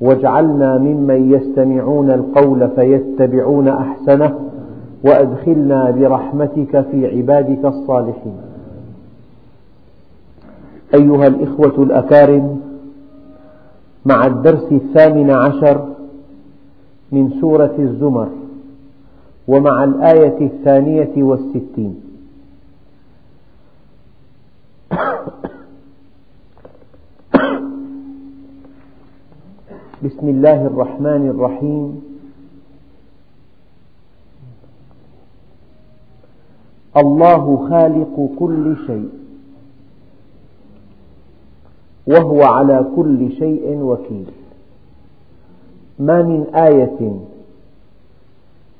واجعلنا ممن يستمعون القول فيتبعون أحسنه وأدخلنا برحمتك في عبادك الصالحين. أيها الإخوة الأكارم مع الدرس الثامن عشر من سورة الزمر ومع الآية الثانية والستين بسم الله الرحمن الرحيم. الله خالق كل شيء وهو على كل شيء وكيل. ما من آية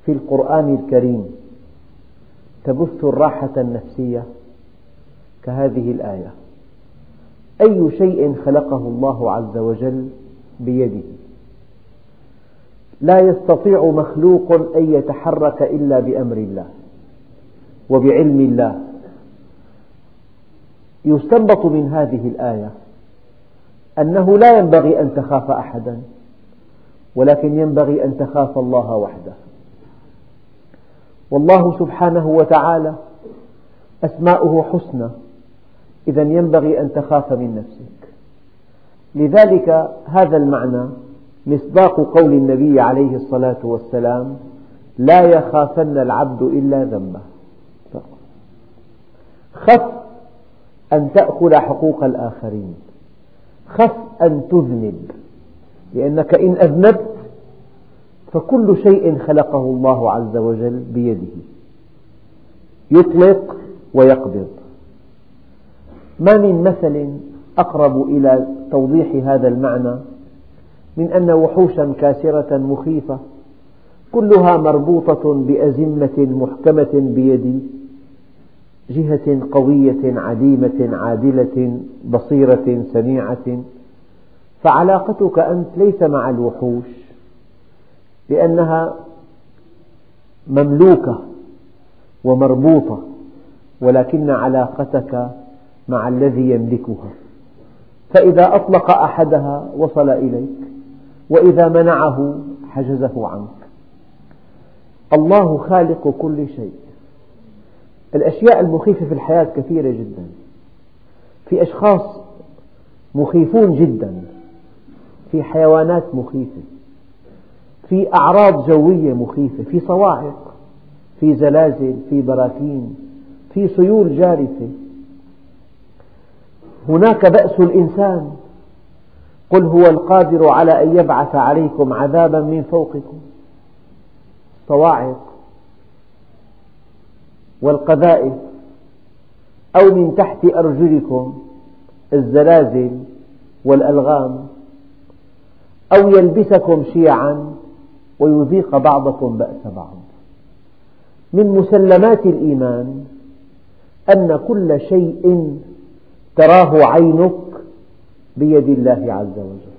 في القرآن الكريم تبث الراحة النفسية كهذه الآية. أي شيء خلقه الله عز وجل بيده. لا يستطيع مخلوق أن يتحرك إلا بأمر الله وبعلم الله. يستنبط من هذه الآية أنه لا ينبغي أن تخاف أحدا ولكن ينبغي أن تخاف الله وحده. والله سبحانه وتعالى أسماؤه حسنى إذا ينبغي أن تخاف من نفسك لذلك هذا المعنى مصداق قول النبي عليه الصلاة والسلام لا يخافن العبد إلا ذنبه. خف أن تأكل حقوق الآخرين. خف أن تذنب. لأنك إن أذنبت فكل شيء خلقه الله عز وجل بيده. يطلق ويقبض. ما من مثل أقرب إلى توضيح هذا المعنى من أن وحوشا كاسرة مخيفة كلها مربوطة بأزمة محكمة بيد جهة قوية عديمة عادلة بصيرة سميعة. فعلاقتك أنت ليس مع الوحوش لأنها مملوكة ومربوطة ولكن علاقتك مع الذي يملكها. فإذا أطلق أحدها وصل إليك وإذا منعه حجزه عنك. الله خالق كل شيء. الأشياء المخيفة في الحياة كثيرة جدا. في أشخاص مخيفون جدا. في حيوانات مخيفة. في أعراض جوية مخيفة. في صواعق. في زلازل. في براكين. في سيول جارفة. هناك بأس الإنسان. قل هو القادر على أن يبعث عليكم عذابا من فوقكم. صواعق. والقذائف. أو من تحت أرجلكم. الزلازل والألغام. أو يلبسكم شيعا ويذيق بعضكم بأس بعض. من مسلمات الإيمان أن كل شيء تراه عينك بيد الله عز وجل.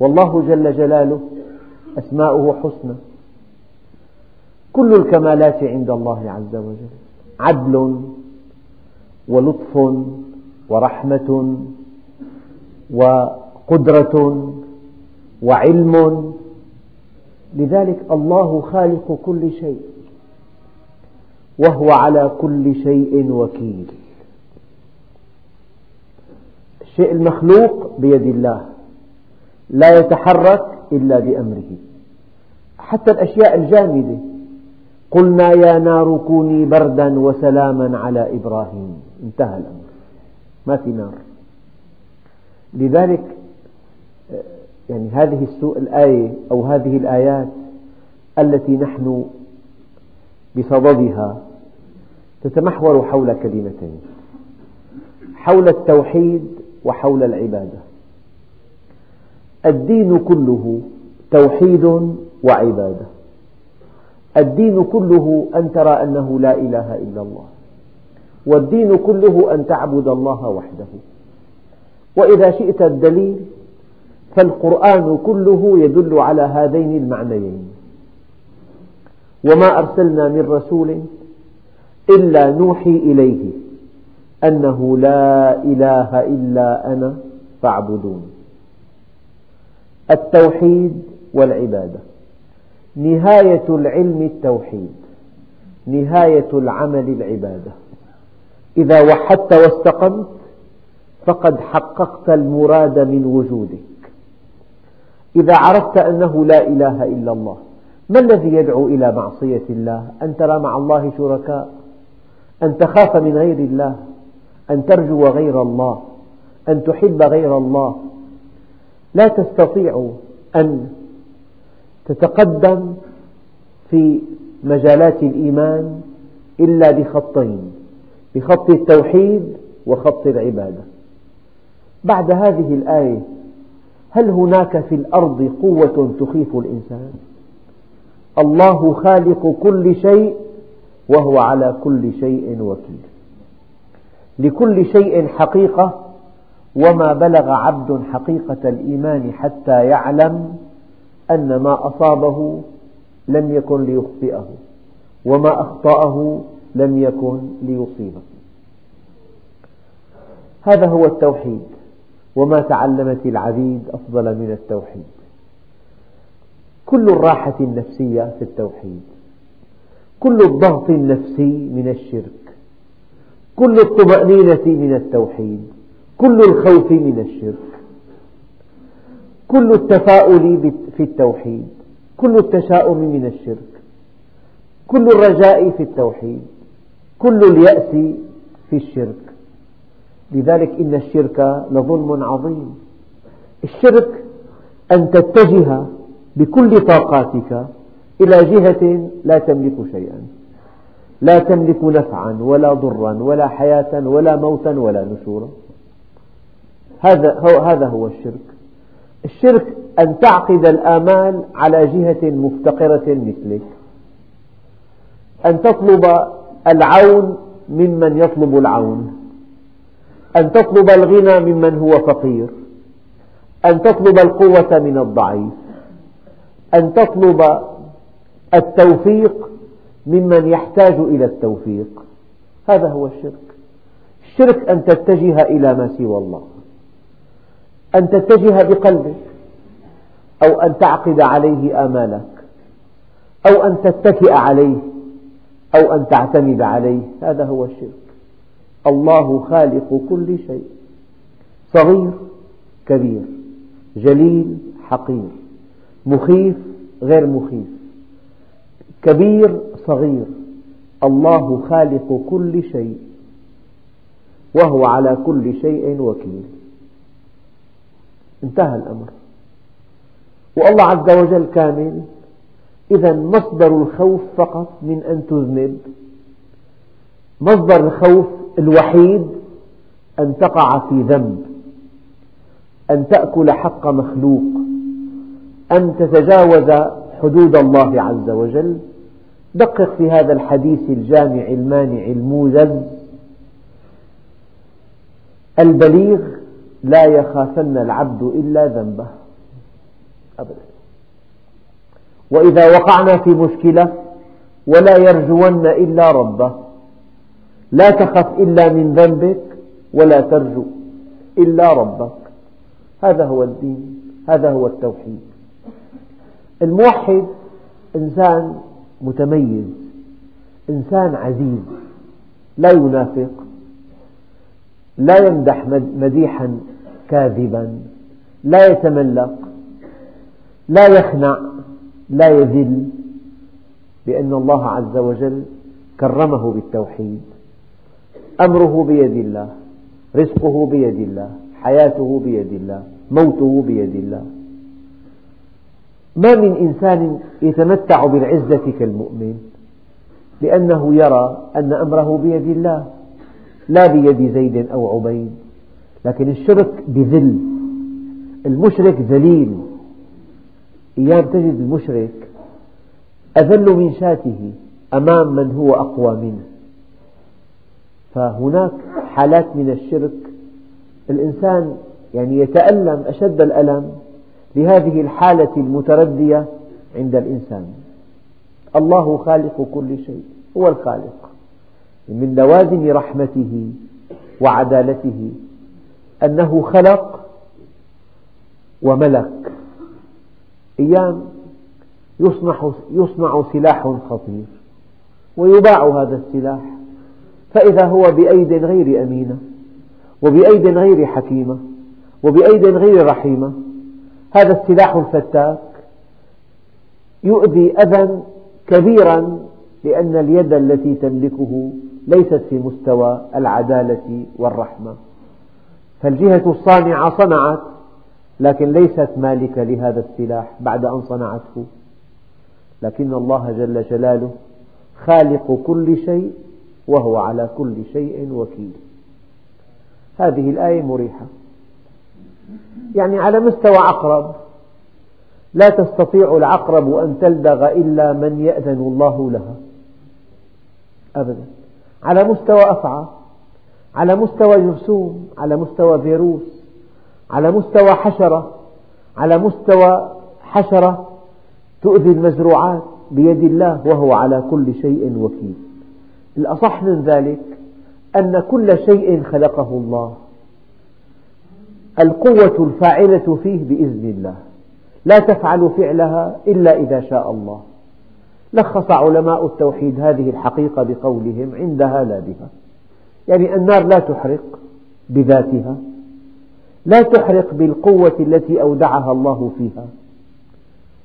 والله جل جلاله أسماؤه حسنى. كل الكمالات عند الله عز وجل. عدل ولطف ورحمة وقدرة وعلم. لذلك الله خالق كل شيء وهو على كل شيء وكيل. الشيء المخلوق بيد الله لا يتحرك إلا بأمره. حتى الأشياء الجامدة. قلنا يا نار كوني بردا وسلاما على إبراهيم. انتهى الأمر. ما في نار. لذلك يعني هذه الآية أو هذه الآيات التي نحن بصددها تتمحور حول كلمتين. حول التوحيد وحول العبادة. الدين كله توحيد وعبادة. الدين كله أن ترى أنه لا إله إلا الله. والدين كله أن تعبد الله وحده. وإذا شئت الدليل فالقرآن كله يدل على هذين المعنيين. وما أرسلنا من رسول إلا نوحي إليه. أنه لا إله إلا أنا فاعبدون. التوحيد والعبادة. نهاية العلم التوحيد. نهاية العمل العبادة. إذا وحدت واستقمت فقد حققت المراد من وجودك. إذا عرفت أنه لا إله إلا الله ما الذي يدعو إلى معصية الله؟ أن ترى مع الله شركاء. أن تخاف من غير الله. أن ترجو غير الله أن تحب غير الله. لا تستطيع أن تتقدم في مجالات الإيمان إلا بخطين بخط التوحيد وخط العبادة. بعد هذه الآية هل هناك في الأرض قوة تخيف الإنسان؟ الله خالق كل شيء وهو على كل شيء وكيل. لكل شيء حقيقة وما بلغ عبد حقيقة الإيمان حتى يعلم أن ما أصابه لم يكن ليخطئه وما أخطأه لم يكن ليصيبه. هذا هو التوحيد وما تعلمت العبيد أفضل من التوحيد. كل الراحة النفسية في التوحيد كل الضغط النفسي من الشرك كل الطمأنينة من التوحيد كل الخوف من الشرك كل التفاؤل في التوحيد كل التشاؤم من الشرك كل الرجاء في التوحيد كل اليأس في الشرك. لذلك إن الشرك لظلم عظيم. الشرك أن تتجه بكل طاقاتك إلى جهة لا تملك شيئا. لا تملك نفعا ولا ضرا ولا حياة ولا موتا ولا نشورا. هذا هو, هذا هو الشرك. الشرك أن تعقد الآمال على جهة مفتقرة مثلك. أن تطلب العون ممن يطلب العون. أن تطلب الغنى ممن هو فقير. أن تطلب القوة من الضعيف. أن تطلب التوفيق ممن يحتاج إلى التوفيق. هذا هو الشرك. الشرك أن تتجه إلى ما سوى الله. أن تتجه بقلبك. أو أن تعقد عليه آمالك. أو أن تتكئ عليه. أو أن تعتمد عليه. هذا هو الشرك. الله خالق كل شيء. صغير كبير جليل حقير مخيف غير مخيف. كبير صغير الله خالق كل شيء وهو على كل شيء وكيل. انتهى الأمر. والله عز وجل كامل إذا مصدر الخوف فقط من أن تذنب. مصدر الخوف الوحيد أن تقع في ذنب أن تأكل حق مخلوق أن تتجاوز حدود الله عز وجل. دقق في هذا الحديث الجامع المانع الموزز البليغ لا يخافن العبد إلا ذنبه. أبدا. وإذا وقعنا في مشكلة ولا يرجون إلا ربه. لا تخف إلا من ذنبك ولا ترجو إلا ربك. هذا هو الدين هذا هو التوحيد. الموحد إنسان متميز إنسان عزيز لا ينافق لا يمدح مديحا كاذبا لا يتملق لا يخنع لا يذل لأن الله عز وجل كرمه بالتوحيد. أمره بيد الله رزقه بيد الله حياته بيد الله موته بيد الله. ما من إنسان يتمتع بالعزة كالمؤمن لأنه يرى أن أمره بيد الله لا بيد زيد أو عبيد لكن الشرك بذل المشرك ذليل. أيام تجد المشرك أذل من شاته أمام من هو أقوى منه. فهناك حالات من الشرك الإنسان يعني يتألم أشد الألم لهذه الحالة المتردية عند الإنسان. الله خالق كل شيء هو الخالق. من لوازم رحمته وعدالته أنه خلق وملك. أيام يصنع, يصنع سلاح خطير ويباع هذا السلاح فإذا هو بأيد غير أمينة وبأيد غير حكيمة وبأيد غير رحيمة هذا السلاح الفتاك يؤذي أذى كبيرا لأن اليد التي تملكه ليست في مستوى العدالة والرحمة. فالجهة الصانعة صنعت لكن ليست مالكة لهذا السلاح بعد أن صنعته. لكن الله جل جلاله خالق كل شيء وهو على كل شيء وكيل. هذه الآية مريحة. يعني على مستوى عقرب لا تستطيع العقرب أن تلدغ إلا من يأذن الله لها. أبدا. على مستوى أفعى على مستوى جرثوم على مستوى فيروس على مستوى حشرة على مستوى حشرة تؤذي المزروعات بيد الله وهو على كل شيء وكيل. الأصح من ذلك أن كل شيء خلقه الله. القوة الفاعلة فيه بإذن الله. لا تفعل فعلها إلا إذا شاء الله. لخص علماء التوحيد هذه الحقيقة بقولهم عندها لا بها. يعني النار لا تحرق بذاتها لا تحرق بالقوة التي أودعها الله فيها.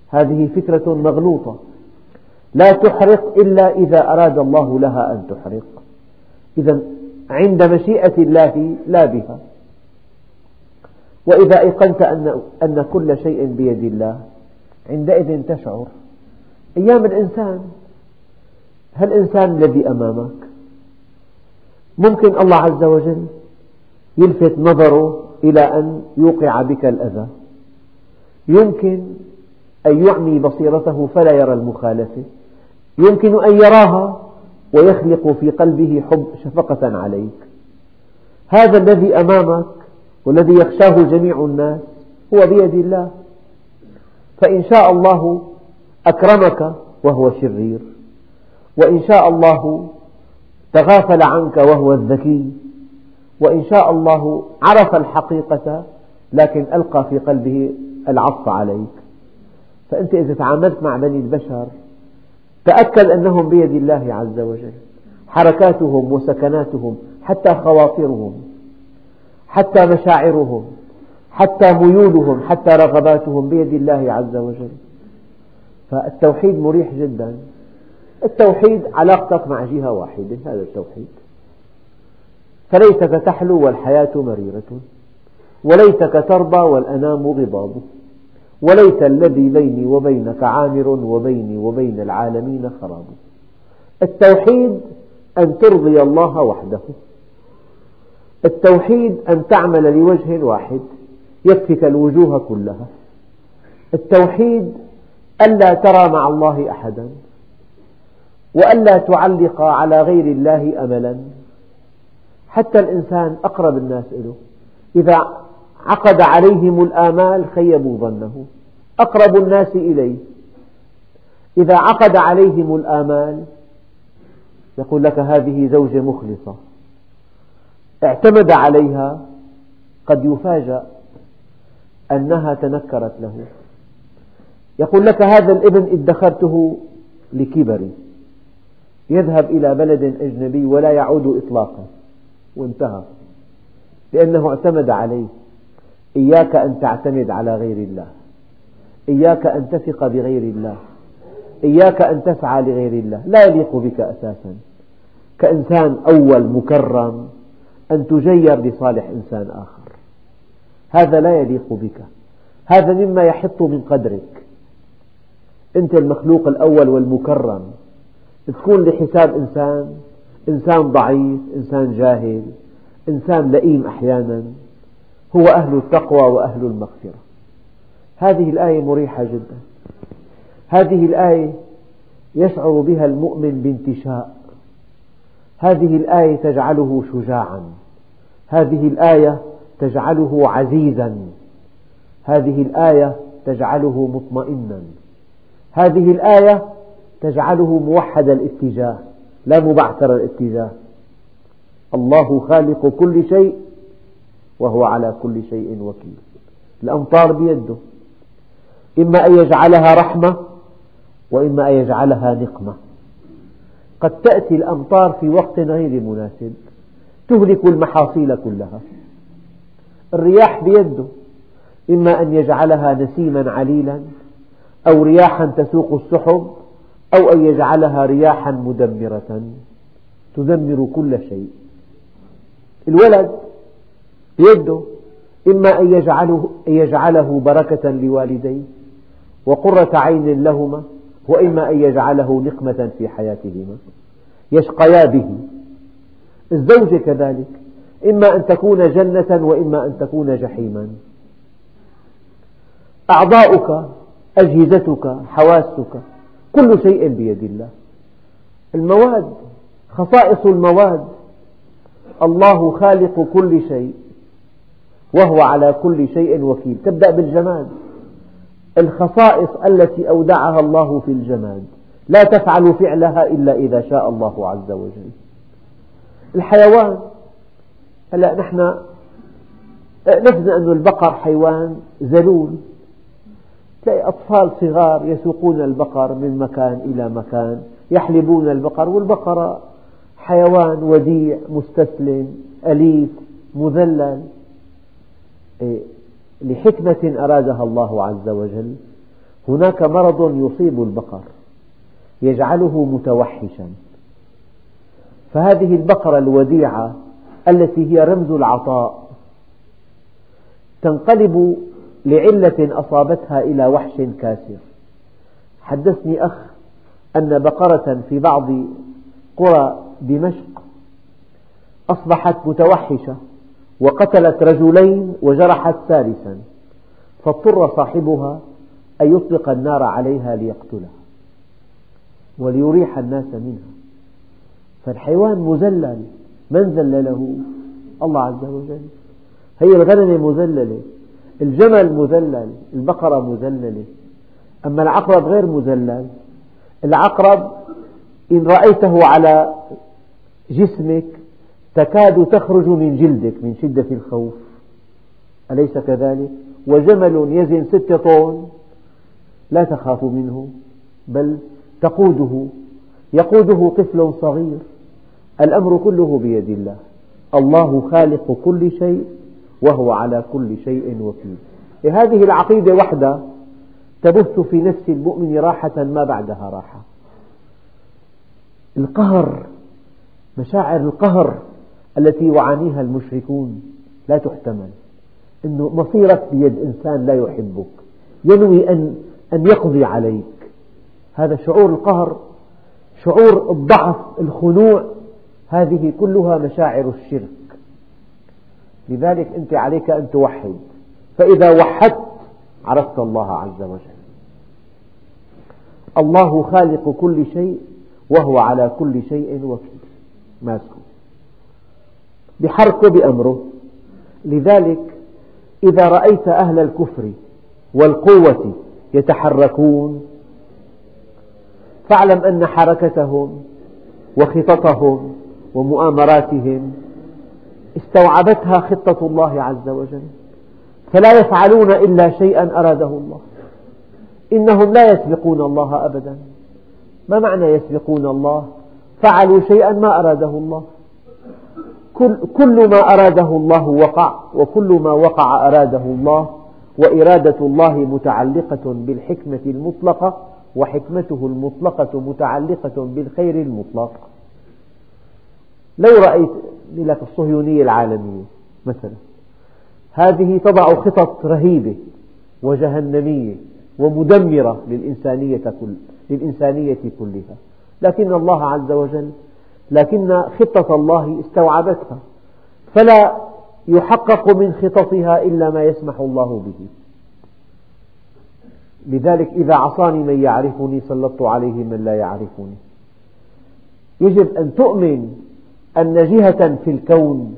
هذه فكرة مغلوطة. لا تحرق إلا إذا أراد الله لها أن تحرق. إذا عند مشيئة الله لا بها. وإذا أيقنت أن, أن كل شيء بيد الله عندئذ تشعر. أيام الإنسان هل الإنسان الذي أمامك؟ ممكن الله عز وجل يلفت نظره إلى أن يوقع بك الأذى. يمكن أن يعمي بصيرته فلا يرى المخالفة. يمكن أن يراها ويخلق في قلبه حب شفقة عليك. هذا الذي أمامك والذي يخشاه جميع الناس هو بيد الله. فإن شاء الله أكرمك وهو شرير. وإن شاء الله تغافل عنك وهو الذكي. وإن شاء الله عرف الحقيقة لكن ألقى في قلبه العطف عليك. فأنت إذا تعاملت مع بني البشر تأكد أنهم بيد الله عز وجل. حركاتهم وسكناتهم حتى خواطرهم. حتى مشاعرهم حتى ميولهم حتى رغباتهم بيد الله عز وجل. فالتوحيد مريح جدا. التوحيد علاقتك مع جهة واحدة هذا التوحيد. فليتك تحلو والحياة مريرة. وليتك ترضى والأنام غضاب. وليت الذي بيني وبينك عامر وبيني وبين العالمين خراب. التوحيد أن ترضي الله وحده. التوحيد أن تعمل لوجه واحد يكفك الوجوه كلها. التوحيد ألا ترى مع الله أحدا وألا تعلق على غير الله أملا. حتى الإنسان أقرب الناس له إذا عقد عليهم الآمال خيبوا ظنه. أقرب الناس إليه. إذا عقد عليهم الآمال يقول لك هذه زوجة مخلصة. اعتمد عليها قد يفاجأ أنها تنكرت له. يقول لك هذا الابن ادخرته لكبري يذهب إلى بلد أجنبي ولا يعود إطلاقا وانتهى لأنه اعتمد عليه. إياك أن تعتمد على غير الله. إياك أن تثق بغير الله. إياك أن تسعى لغير الله. لا يليق بك أساسا. كإنسان أول مكرم أن تجير لصالح إنسان آخر. هذا لا يليق بك. هذا مما يحط من قدرك. أنت المخلوق الأول والمكرم. تكون لحساب إنسان إنسان ضعيف إنسان جاهل إنسان لئيم أحيانا. هو أهل التقوى وأهل المغفرة. هذه الآية مريحة جدا. هذه الآية يشعر بها المؤمن بانتشاء. هذه الآية تجعله شجاعا. هذه الآية تجعله عزيزا. هذه الآية تجعله مطمئنا. هذه الآية تجعله موحد الاتجاه لا مبعثر الاتجاه. الله خالق كل شيء وهو على كل شيء وكيل. الأمطار بيده. إما أن يجعلها رحمة وإما أن يجعلها نقمة. قد تأتي الأمطار في وقت غير مناسب. تهلك المحاصيل كلها. الرياح بيده. إما أن يجعلها نسيما عليلا أو رياحا تسوق السحب أو أن يجعلها رياحا مدمرة. تدمر كل شيء. الولد بيده. إما أن يجعله, يجعله بركة لوالديه وقرة عين لهما. وإما أن يجعله نقمة في حياتهما. يشقيا به. الزوجة كذلك. إما أن تكون جنة وإما أن تكون جحيما. أعضاؤك أجهزتك حواسك كل شيء بيد الله. المواد خصائص المواد. الله خالق كل شيء. وهو على كل شيء وكيل. تبدأ بالجماد الخصائص التي أودعها الله في الجماد. لا تفعل فعلها إلا إذا شاء الله عز وجل. الحيوان هلأ نحن نفهم أن البقر حيوان ذلول تلاقي أطفال صغار يسوقون البقر من مكان إلى مكان يحلبون البقر والبقرة حيوان وديع مستسلم أليف مذلل. إيه، لحكمة أرادها الله عز وجل هناك مرض يصيب البقر يجعله متوحشا. فهذه البقرة الوديعة التي هي رمز العطاء تنقلب لعلة أصابتها إلى وحش كاسر. حدثني أخ أن بقرة في بعض قرى دمشق أصبحت متوحشة. وقتلت رجلين وجرحت ثالثا. فاضطر صاحبها أن يطلق النار عليها ليقتلها وليريح الناس منها. فالحيوان مذلل من ذلله؟ الله عز وجل. هي الغنم مذللة الجمل مذلل البقرة مذللة. أما العقرب غير مذلل. العقرب إن رأيته على جسمك تكاد تخرج من جلدك من شدة الخوف. أليس كذلك؟ وجمل يزن ستة طن لا تخاف منه بل تقوده. يقوده طفل صغير. الأمر كله بيد الله. الله خالق كل شيء وهو على كل شيء وكيل. هذه العقيدة وحدها تبث في نفس المؤمن راحة ما بعدها راحة. القهر مشاعر القهر التي يعانيها المشركون لا تحتمل. أنه مصيرك بيد إنسان لا يحبك. ينوي أن, أن يقضي عليك. هذا شعور القهر شعور الضعف الخنوع هذه كلها مشاعر الشرك. لذلك أنت عليك أن توحد. فإذا وحدت عرفت الله عز وجل. الله خالق كل شيء وهو على كل شيء وكيل. ماسكه بحركه بأمره. لذلك إذا رأيت أهل الكفر والقوة يتحركون فاعلم أن حركتهم وخططهم ومؤامراتهم استوعبتها خطة الله عز وجل. فلا يفعلون إلا شيئا أراده الله. إنهم لا يسبقون الله أبدا. ما معنى يسبقون الله؟ فعلوا شيئا ما أراده الله. كل, كل ما أراده الله وقع وكل ما وقع أراده الله وإرادة الله متعلقة بالحكمة المطلقة وحكمته المطلقة متعلقة بالخير المطلق. لو رأيت لك الصهيونية العالمية مثلا هذه تضع خطط رهيبة وجهنمية ومدمرة للإنسانية, كل للإنسانية كلها. لكن الله عز وجل لكن خطة الله استوعبتها فلا يحقق من خططها إلا ما يسمح الله به. لذلك إذا عصاني من يعرفني سلطت عليه من لا يعرفني. يجب أن تؤمن أن جهة في الكون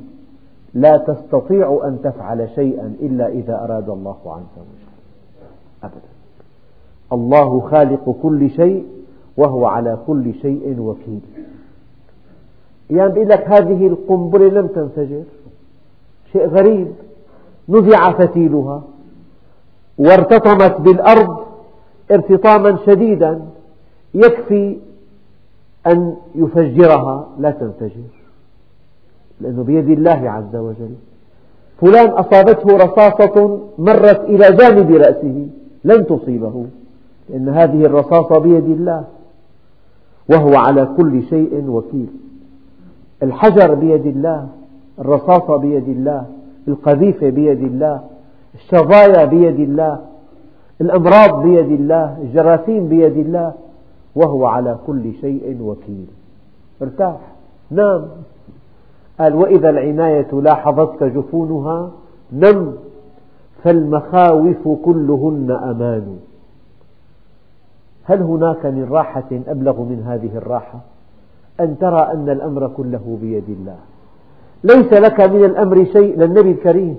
لا تستطيع أن تفعل شيئا إلا إذا أراد الله عز وجل أبدا. الله خالق كل شيء وهو على كل شيء وكيل. يعني بيقول لك هذه القنبلة لم تنفجر. شيء غريب. نزع فتيلها. وارتطمت بالأرض ارتطاما شديدا. يكفي أن يفجرها لا تنفجر. لأنه بيد الله عز وجل. فلان أصابته رصاصة مرت إلى جانب رأسه. لن تصيبه. لأن هذه الرصاصة بيد الله. وهو على كل شيء وكيل. الحجر بيد الله الرصاصة بيد الله القذيفة بيد الله الشظايا بيد الله الأمراض بيد الله الجراثيم بيد الله وهو على كل شيء وكيل. ارتاح. نام. قال وإذا العناية لاحظتك جفونها نم. فالمخاوف كلهن أمان. هل هناك من راحة أبلغ من هذه الراحة؟ أن ترى أن الأمر كله بيد الله. ليس لك من الأمر شيء للنبي الكريم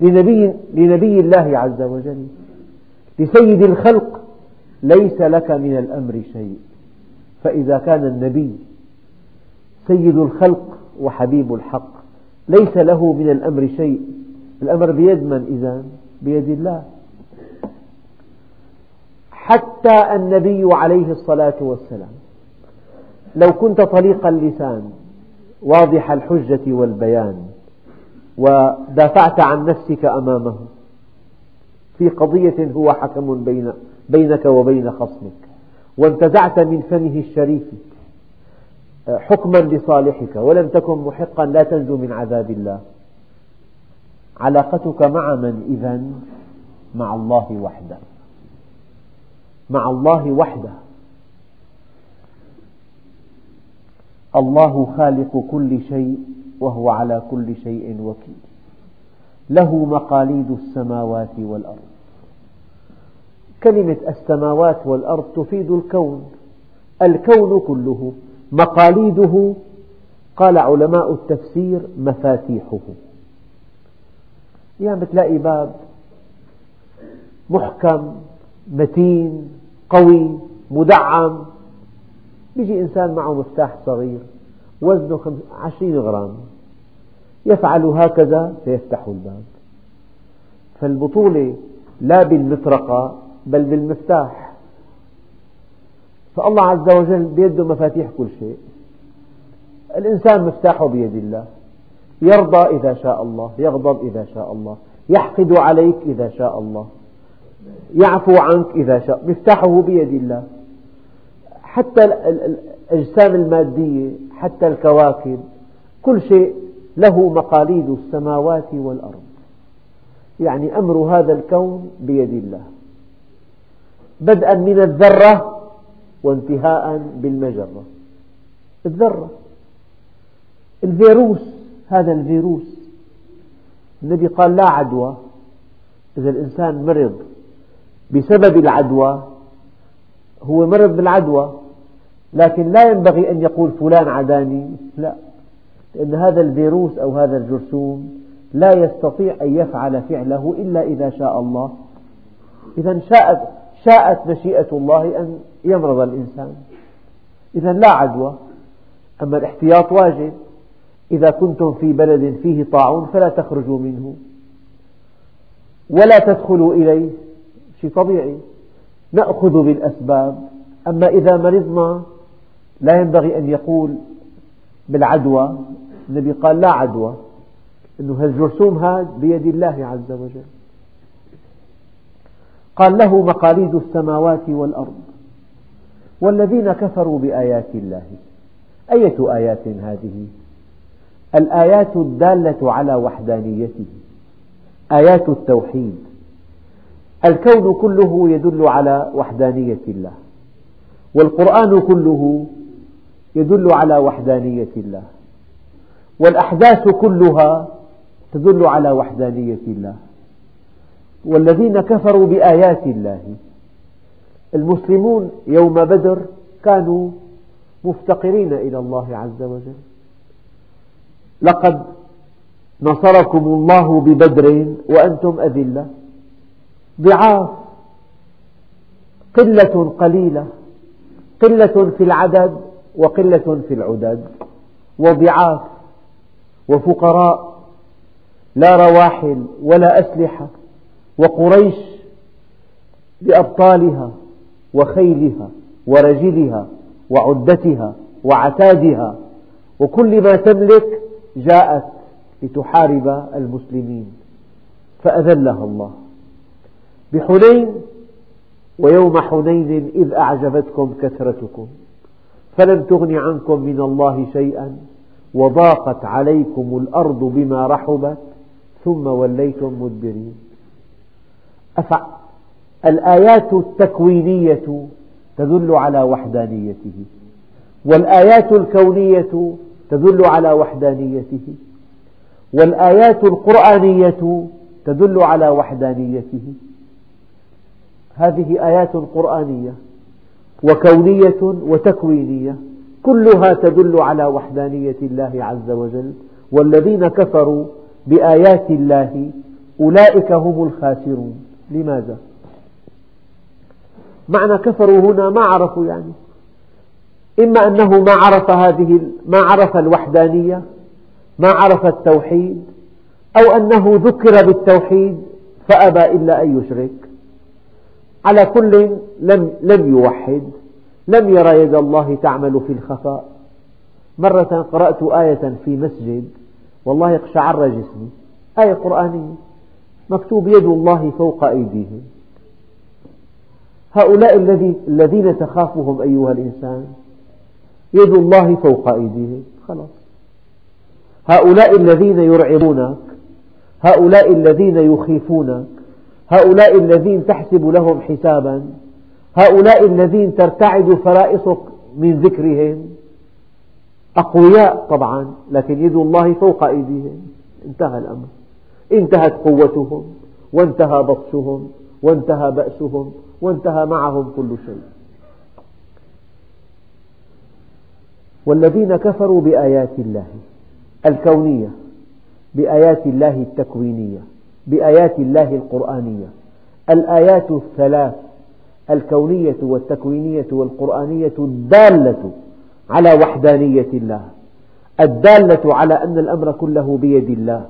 لنبي, لنبي الله عز وجل لسيد الخلق ليس لك من الأمر شيء. فإذا كان النبي سيد الخلق وحبيب الحق ليس له من الأمر شيء. الأمر بيد من إذا؟ بيد الله. حتى النبي عليه الصلاة والسلام. لو كنت طليق اللسان واضح الحجة والبيان ودافعت عن نفسك أمامه. في قضية هو حكم بين بينك وبين خصمك وانتزعت من فمه الشريف حكما لصالحك ولم تكن محقا لا تنجو من عذاب الله. علاقتك مع من إذا مع الله وحده. مع الله وحده. الله خالق كل شيء وهو على كل شيء وكيل. له مقاليد السماوات والأرض. كلمة السماوات والأرض تفيد الكون. الكون كله مقاليده. قال علماء التفسير مفاتيحه. يعني بتلاقي باب. محكم متين قوي مدعم. يجي إنسان معه مفتاح صغير وزنه عشرين غرام يفعل هكذا فيفتح الباب. فالبطولة لا بالمطرقة بل بالمفتاح. فالله عز وجل بيده مفاتيح كل شيء. الإنسان مفتاحه بيد الله. يرضى إذا شاء الله يغضب إذا شاء الله يحقد عليك إذا شاء الله يعفو عنك إذا شاء مفتاحه بيد الله. حتى الأجسام المادية حتى الكواكب كل شيء له مقاليد السماوات والأرض. يعني أمر هذا الكون بيد الله. بدءا من الذرة وانتهاء بالمجرة. الذرة. الفيروس هذا الفيروس. النبي قال لا عدوى. إذا الإنسان مرض بسبب العدوى هو مرض بالعدوى. لكن لا ينبغي أن يقول فلان عداني. لا. لأن هذا الفيروس أو هذا الجرثوم لا يستطيع أن يفعل فعله إلا إذا شاء الله. إذا شاءت, شاءت مشيئة الله أن يمرض الإنسان. إذا لا عدوى. أما الاحتياط واجب. إذا كنتم في بلد فيه طاعون فلا تخرجوا منه. ولا تدخلوا إليه. شيء طبيعي. نأخذ بالأسباب. أما إذا مرضنا لا ينبغي أن يقول بالعدوى. النبي قال لا عدوى. أنه هالجرثوم هذا بيد الله عز وجل. قال له مقاليد السماوات والأرض. والذين كفروا بآيات الله. أية آيات هذه؟ الآيات الدالة على وحدانيته. آيات التوحيد. الكون كله يدل على وحدانية الله. والقرآن كله يدل على وحدانية الله. والأحداث كلها تدل على وحدانية الله. والذين كفروا بآيات الله. المسلمون يوم بدر كانوا مفتقرين إلى الله عز وجل. لقد نصركم الله ببدر وأنتم أذلة. ضعاف. قلة قليلة. قلة في العدد. وقلة في العدد وضعاف وفقراء لا رواحل ولا أسلحة وقريش بأبطالها وخيلها ورجلها وعدتها وعتادها وكل ما تملك جاءت لتحارب المسلمين فأذلها الله. بحنين ويوم حنين إذ أعجبتكم كثرتكم. فلم تغن عنكم من الله شيئا. وضاقت عليكم الأرض بما رحبت ثم وليتم مدبرين. الآيات التكوينية تدل على وحدانيته. والآيات الكونية تدل على وحدانيته. والآيات القرآنية تدل على وحدانيته. هذه آيات قرآنية. وكونية وتكوينية كلها تدل على وحدانية الله عز وجل والذين كفروا بآيات الله أولئك هم الخاسرون. لماذا؟ معنى كفروا هنا ما عرفوا يعني؟ إما أنه ما عرف هذه ما عرف الوحدانية ما عرف التوحيد أو أنه ذكر بالتوحيد فأبى إلا أن يشرك. على كل لم, لم يوحد لم يرى يد الله تعمل في الخفاء. مرة قرأت آية في مسجد والله اقشعر جسمي. آية قرآنية. مكتوب يد الله فوق أيديهم. هؤلاء الذين تخافهم أيها الإنسان يد الله فوق أيديهم. خلاص. هؤلاء الذين يرعبونك هؤلاء الذين يخيفونك هؤلاء الذين تحسب لهم حسابا. هؤلاء الذين ترتعد فرائصك من ذكرهم. أقوياء طبعا لكن يد الله فوق أيديهم. انتهى الأمر. انتهت قوتهم وانتهى بطشهم وانتهى بأسهم وانتهى معهم كل شيء. والذين كفروا بآيات الله الكونية بآيات الله التكوينية. بآيات الله القرآنية. الآيات الثلاث الكونية والتكوينية والقرآنية الدالة على وحدانية الله. الدالة على أن الأمر كله بيد الله.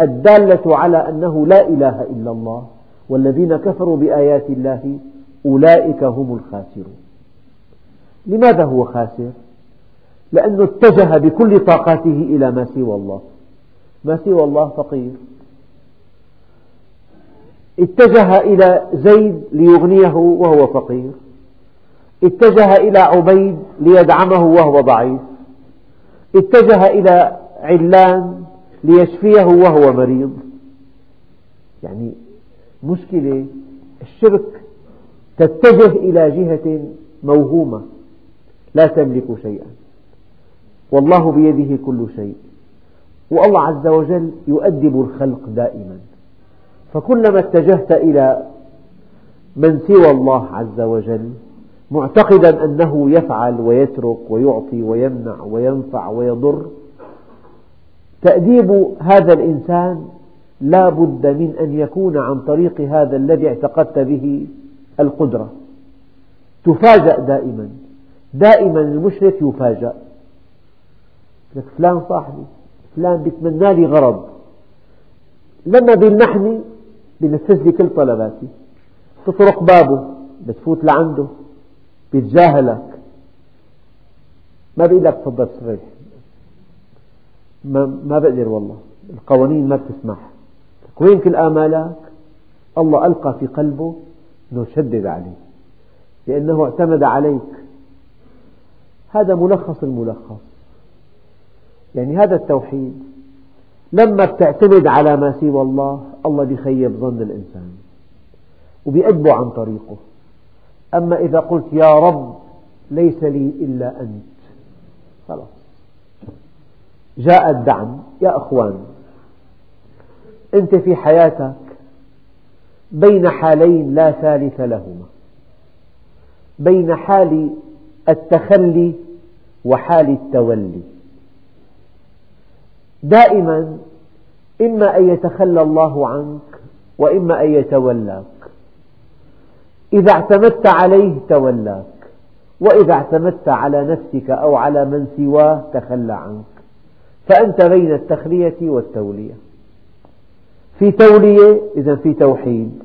الدالة على أنه لا إله إلا الله. والذين كفروا بآيات الله أولئك هم الخاسرون. لماذا هو خاسر؟ لأنه اتجه بكل طاقاته إلى ما سوى الله. ما سوى الله فقير. اتجه إلى زيد ليغنيه وهو فقير. اتجه إلى عبيد ليدعمه وهو ضعيف. اتجه إلى علان ليشفيه وهو مريض. يعني مشكلة الشرك تتجه إلى جهة موهومة لا تملك شيئا. والله بيده كل شيء. والله عز وجل يؤدب الخلق دائما. فكلما اتجهت إلى من سوى الله عز وجل معتقدا أنه يفعل ويترك ويعطي ويمنع وينفع ويضر تأديب هذا الإنسان لا بد من أن يكون عن طريق هذا الذي اعتقدت به القدرة. تفاجأ دائما. دائما المشرك يفاجأ. لك فلان صاحبي فلان بيتمنى لي غرض. لما بيمنحني بينفذ لي كل طلباتي. تطرق بابه بتفوت لعنده بيتجاهلك ما بيقول لك تفضل استريح ما, ما بقدر والله. القوانين ما بتسمح. وين كل آمالك؟ الله ألقى في قلبه أنه شدد عليه. لأنه اعتمد عليك. هذا ملخص الملخص. يعني هذا التوحيد. لما بتعتمد على ما سوى الله الله بيخيب ظن الإنسان وبيأدبه عن طريقه. أما إذا قلت يا رب ليس لي إلا أنت خلاص. جاء الدعم يا أخوان أنت في حياتك بين حالين لا ثالث لهما بين حال التخلي وحال التولي. دائما إما أن يتخلى الله عنك وإما أن يتولاك. إذا اعتمدت عليه تولاك وإذا اعتمدت على نفسك أو على من سواه تخلى عنك. فأنت بين التخلية والتولية. في تولية إذا في توحيد.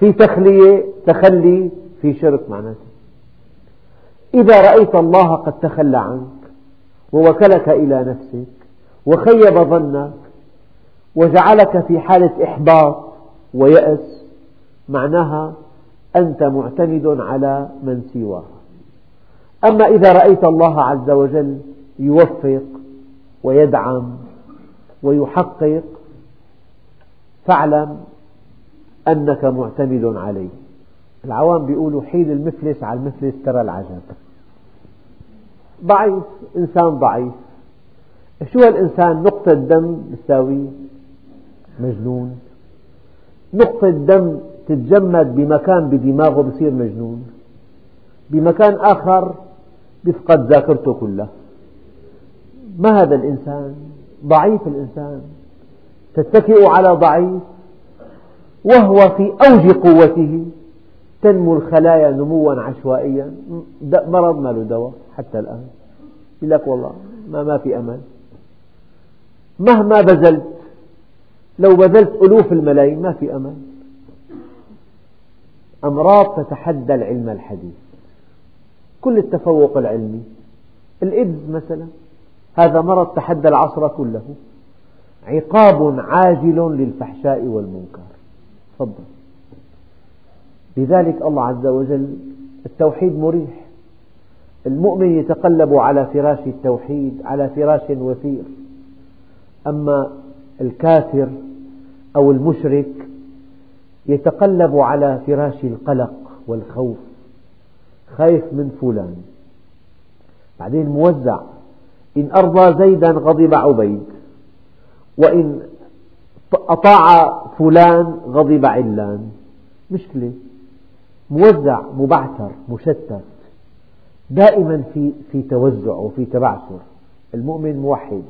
في تخلية تخلي في شرك معناته. إذا رأيت الله قد تخلى عنك ووكلك إلى نفسك وخيب ظنك وجعلك في حالة إحباط ويأس معناها أنت معتمد على من سواه أما إذا رأيت الله عز وجل يوفق ويدعم ويحقق فاعلم أنك معتمد عليه. العوام بيقولوا حيل المفلس على المفلس ترى العجب. ضعيف إنسان ضعيف. شو هالإنسان نقطة دم تساوي مجنون. نقطة دم تتجمد بمكان بدماغه بصير مجنون. بمكان آخر بيفقد ذاكرته كلها. ما هذا الإنسان؟ ضعيف الإنسان. تتكئ على ضعيف وهو في أوج قوته تنمو الخلايا نموا عشوائيا. مرض ما له دواء حتى الآن. يقول لك والله ما, ما في أمل. مهما بذلت لو بذلت ألوف الملايين ما في أمل أمراض تتحدى العلم الحديث. كل التفوق العلمي. الإيدز مثلا هذا مرض تحدى العصر كله. عقاب عاجل للفحشاء والمنكر. تفضل. لذلك الله عز وجل التوحيد مريح. المؤمن يتقلب على فراش التوحيد على فراش وثير. أما الكافر أو المشرك يتقلب على فراش القلق والخوف خايف من فلان. بعدين موزع إن أرضى زيدا غضب عبيد وإن أطاع فلان غضب علان. مشكلة. موزع مبعثر مشتت دائما في في توزع وفي تبعثر. المؤمن موحد.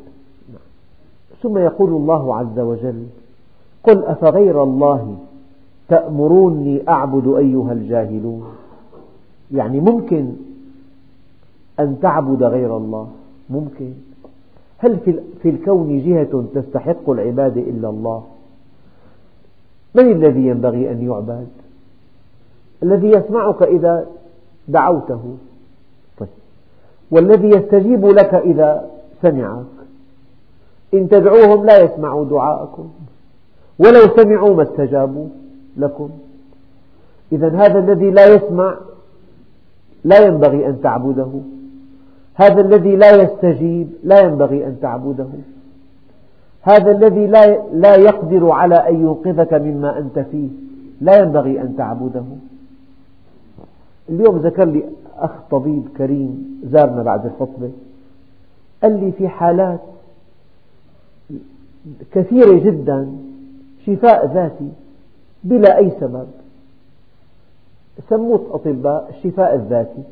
ثم يقول الله عز وجل قل أفغير الله تأمروني أعبد أيها الجاهلون؟ يعني ممكن أن تعبد غير الله ممكن. هل في الكون جهة تستحق العبادة إلا الله؟ من الذي ينبغي أن يعبد؟ الذي يسمعك إذا دعوته. طيب. والذي يستجيب لك إذا سمعك. إن تدعوهم لا يسمعوا دعاءكم. ولو سمعوا ما استجابوا لكم. إذا هذا الذي لا يسمع لا ينبغي أن تعبده. هذا الذي لا يستجيب لا ينبغي أن تعبده. هذا الذي لا لا يقدر على أن ينقذك مما أنت فيه لا ينبغي أن تعبده. اليوم ذكر لي أخ طبيب كريم زارنا بعد الخطبة. قال لي في حالات كثيرة جدا شفاء ذاتي بلا أي سبب. سموه أطباء الشفاء الذاتي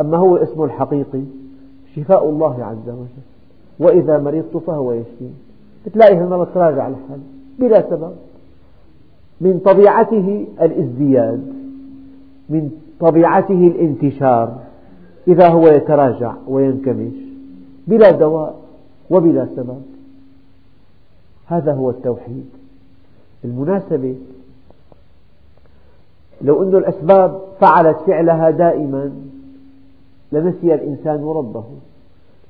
أما هو اسمه الحقيقي شفاء الله عز وجل. وإذا مرضت فهو يشفين تلاقي المرض تراجع الحال بلا سبب. من طبيعته الازدياد من طبيعته الانتشار إذا هو يتراجع وينكمش بلا دواء وبلا سبب. هذا هو التوحيد. المناسبة لو أن الأسباب فعلت فعلها دائما لنسي الإنسان ربه.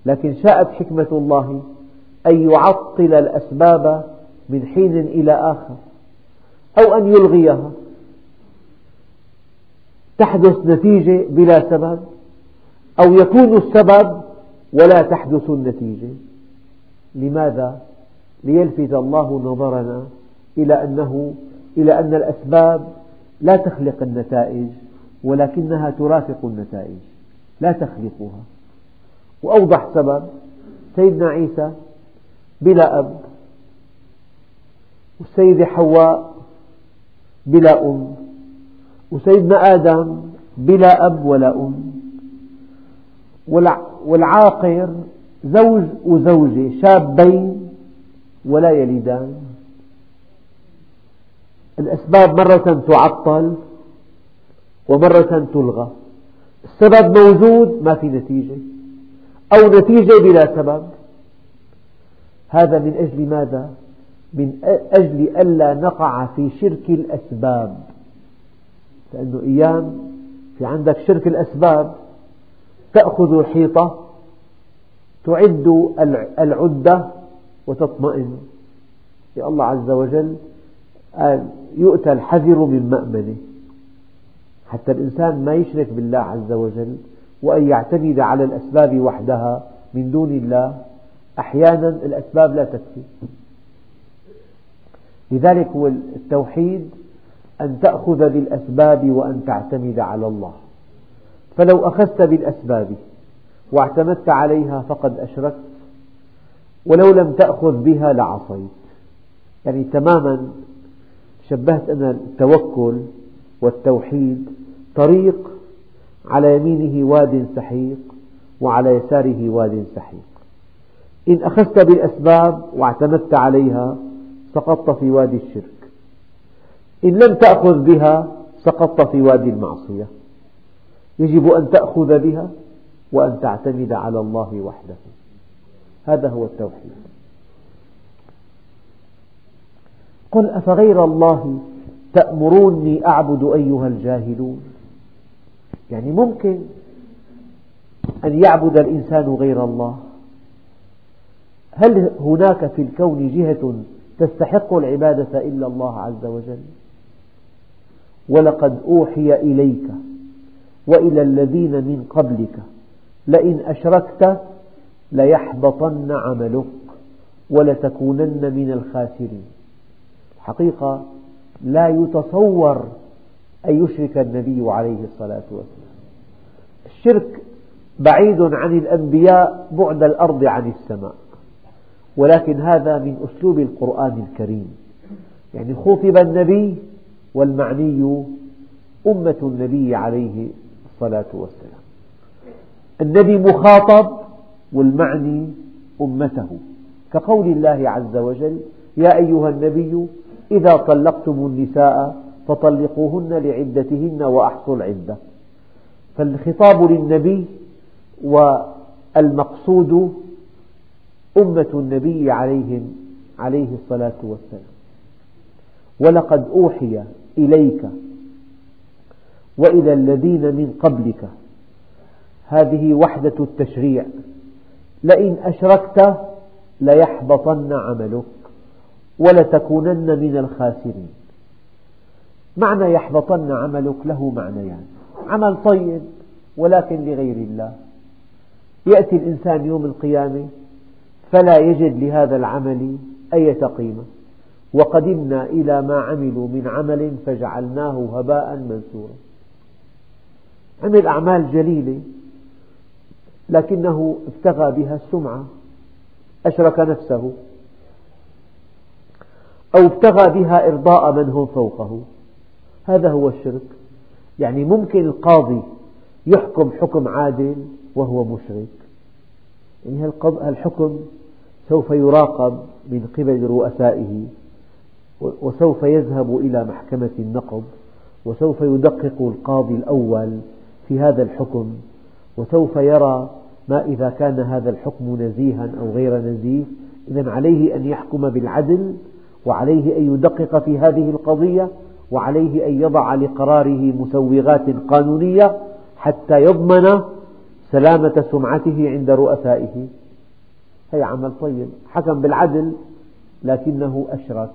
لكن شاءت حكمة الله أن يعطل الأسباب من حين إلى آخر أو أن يلغيها. تحدث نتيجة بلا سبب أو يكون السبب ولا تحدث النتيجة. لماذا؟ ليلفت الله نظرنا إلى أنه إلى أن الأسباب لا تخلق النتائج ولكنها ترافق النتائج. لا تخلقها. وأوضح سبب سيدنا عيسى بلا أب والسيدة حواء بلا أم وسيدنا آدم بلا أب ولا أم والعاقر زوج وزوجة شابين ولا يلدان. الأسباب مرة تعطل ومرة تلغى. السبب موجود ما في نتيجة. أو نتيجة بلا سبب. هذا من أجل ماذا؟ من أجل ألا نقع في شرك الأسباب. لأنه أيام في عندك شرك الأسباب تأخذ الحيطة تعد العدة وتطمئن. يا الله عز وجل قال يؤتى الحذر من مأمنه. حتى الإنسان ما يشرك بالله عز وجل وأن يعتمد على الأسباب وحدها من دون الله أحيانا الأسباب لا تكفي. لذلك هو التوحيد أن تأخذ بالأسباب وأن تعتمد على الله. فلو أخذت بالأسباب واعتمدت عليها فقد أشركت ولو لم تأخذ بها لعصيت. يعني تماما شبهت أنا التوكل والتوحيد طريق على يمينه واد سحيق وعلى يساره واد سحيق. إن أخذت بالأسباب واعتمدت عليها سقطت في وادي الشرك. إن لم تأخذ بها سقطت في وادي المعصية. يجب أن تأخذ بها وأن تعتمد على الله وحده. هذا هو التوحيد. قل أفغير الله تأمروني أعبد أيها الجاهلون؟ يعني ممكن أن يعبد الإنسان غير الله. هل هناك في الكون جهة تستحق العبادة إلا الله عز وجل؟ ولقد أوحي إليك وإلى الذين من قبلك لئن أشركت ليحبطن عملك ولتكونن من الخاسرين. حقيقة لا يتصور أن يشرك النبي عليه الصلاة والسلام. الشرك بعيد عن الأنبياء بعد الأرض عن السماء ولكن هذا من أسلوب القرآن الكريم. يعني خطب النبي والمعني أمة النبي عليه الصلاة والسلام. النبي مخاطب والمعني أمته. كقول الله عز وجل يا أيها النبي إذا طلقتم النساء فطلقوهن لعدتهن وأحصوا العدة. فالخطاب للنبي والمقصود أمة النبي عليهم عليه الصلاة والسلام. ولقد أوحي إليك وإلى الذين من قبلك. هذه وحدة التشريع. لئن أشركت ليحبطن عملك ولتكونن من الخاسرين. معنى يحبطن عملك له معنيان. يعني عمل طيب ولكن لغير الله. يأتي الإنسان يوم القيامة فلا يجد لهذا العمل أي قيمة وقدمنا إلى ما عملوا من عمل فجعلناه هباء منثورا. عمل أعمال جليلة لكنه ابتغى بها السمعة أشرك نفسه أو ابتغى بها إرضاء من هم فوقه. هذا هو الشرك. يعني ممكن القاضي يحكم حكم عادل وهو مشرك. يعني الحكم سوف يراقب من قبل رؤسائه وسوف يذهب إلى محكمة النقض وسوف يدقق القاضي الأول في هذا الحكم وسوف يرى ما إذا كان هذا الحكم نزيها أو غير نزيه. إذا عليه أن يحكم بالعدل وعليه أن يدقق في هذه القضية وعليه أن يضع لقراره مسوغات قانونية حتى يضمن سلامة سمعته عند رؤسائه. هي عمل طيب. حكم بالعدل لكنه أشرك.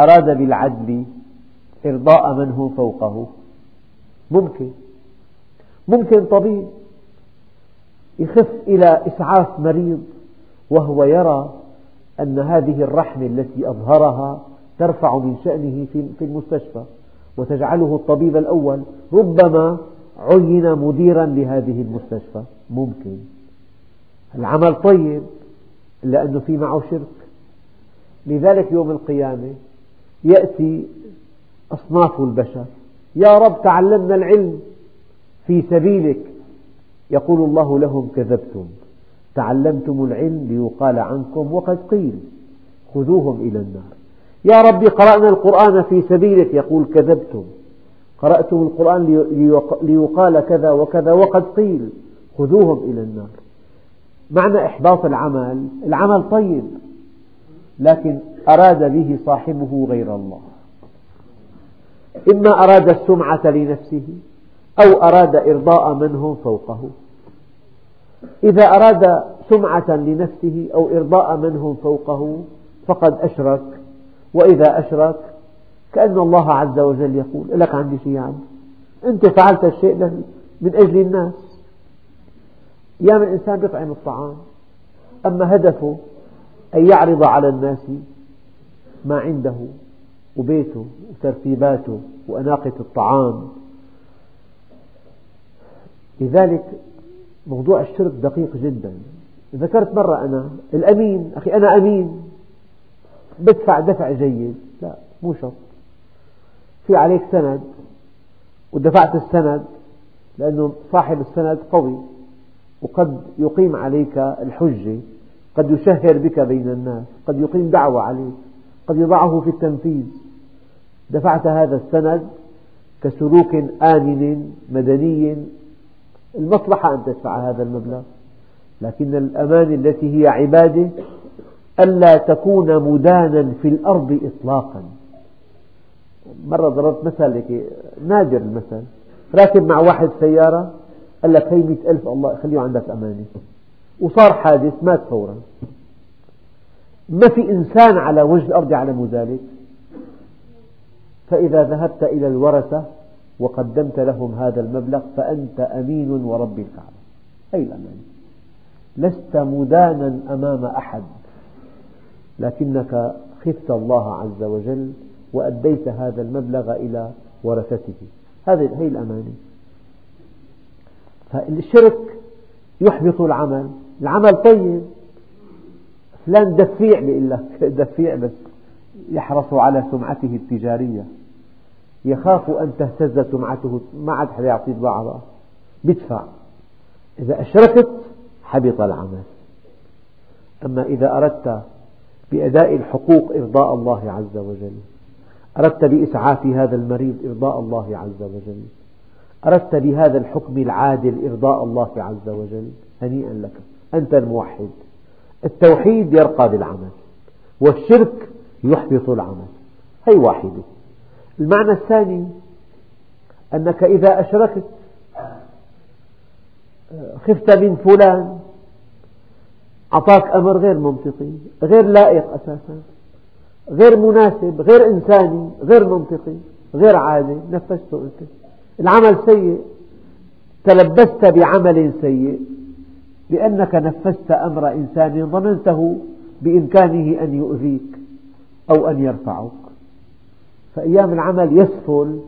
أراد بالعدل إرضاء من هم فوقه. ممكن. ممكن طبيب يخف إلى إسعاف مريض وهو يرى أن هذه الرحمة التي أظهرها ترفع من شأنه في المستشفى وتجعله الطبيب الأول ربما عين مديرا لهذه المستشفى. ممكن. العمل طيب إلا أنه في معه شرك. لذلك يوم القيامة يأتي أصناف البشر. يا رب تعلمنا العلم. في سبيلك. يقول الله لهم كذبتم تعلمتم العلم ليقال عنكم وقد قيل خذوهم إلى النار. يا رب قرأنا القرآن في سبيلك. يقول كذبتم قرأتم القرآن ليقال كذا وكذا وقد قيل خذوهم إلى النار. معنى إحباط العمل العمل طيب لكن أراد به صاحبه غير الله. إما أراد السمعة لنفسه أو أراد إرضاء من هم فوقه. إذا أراد سمعة لنفسه أو إرضاء من هم فوقه فقد أشرك. وإذا أشرك كأن الله عز وجل يقول لك عندي شيء عندي أنت فعلت الشيء من أجل الناس. أيام الإنسان يطعم الطعام. أما هدفه أن يعرض على الناس ما عنده وبيته وترتيباته وأناقة الطعام. لذلك موضوع الشرك دقيق جدا. ذكرت مرة أنا الأمين أخي أنا أمين. بدفع دفع جيد. لا مو شرط. في عليك سند ودفعت السند لأنه صاحب السند قوي وقد يقيم عليك الحجة قد يشهر بك بين الناس قد يقيم دعوة عليك قد يضعه في التنفيذ. دفعت هذا السند كسلوك آمن مدني المصلحة أن تدفع هذا المبلغ لكن الأمان التي هي عبادة ألا تكون مدانا في الأرض إطلاقا. مرة ضربت مثل نادر المثل راكب مع واحد سيارة قال لك هي مئة ألف الله خليه عندك أمانة. وصار حادث مات فورا. ما في إنسان على وجه الأرض يعلم ذلك. فإذا ذهبت إلى الورثة وقدمت لهم هذا المبلغ فأنت أمين ورب الكعبة. أي الأمان. لست مدانا أمام أحد لكنك خفت الله عز وجل وأديت هذا المبلغ إلى ورثته. هذه هي الأمانة فالشرك يحبط العمل. العمل طيب. فلان دفيع بيقول لك دفيع بس يحرص على سمعته التجارية. يخاف أن تهتز سمعته ما عاد حدا يعطيه بضاعة بدفع. إذا أشركت حبط العمل. أما إذا أردت بأداء الحقوق إرضاء الله عز وجل أردت بإسعاف هذا المريض إرضاء الله عز وجل أردت بهذا الحكم العادل إرضاء الله عز وجل هنيئا لك. أنت الموحد. التوحيد يرقى بالعمل والشرك يحبط العمل. هي واحدة. المعنى الثاني أنك إذا أشركت خفت من فلان أعطاك أمر غير منطقي غير لائق أساسا غير مناسب غير إنساني غير منطقي غير عادي نفذته أنت. العمل سيء تلبست بعمل سيء لأنك نفذت أمر إنسان ظننته بإمكانه أن يؤذيك أو أن يرفعك. فأيام العمل يسفل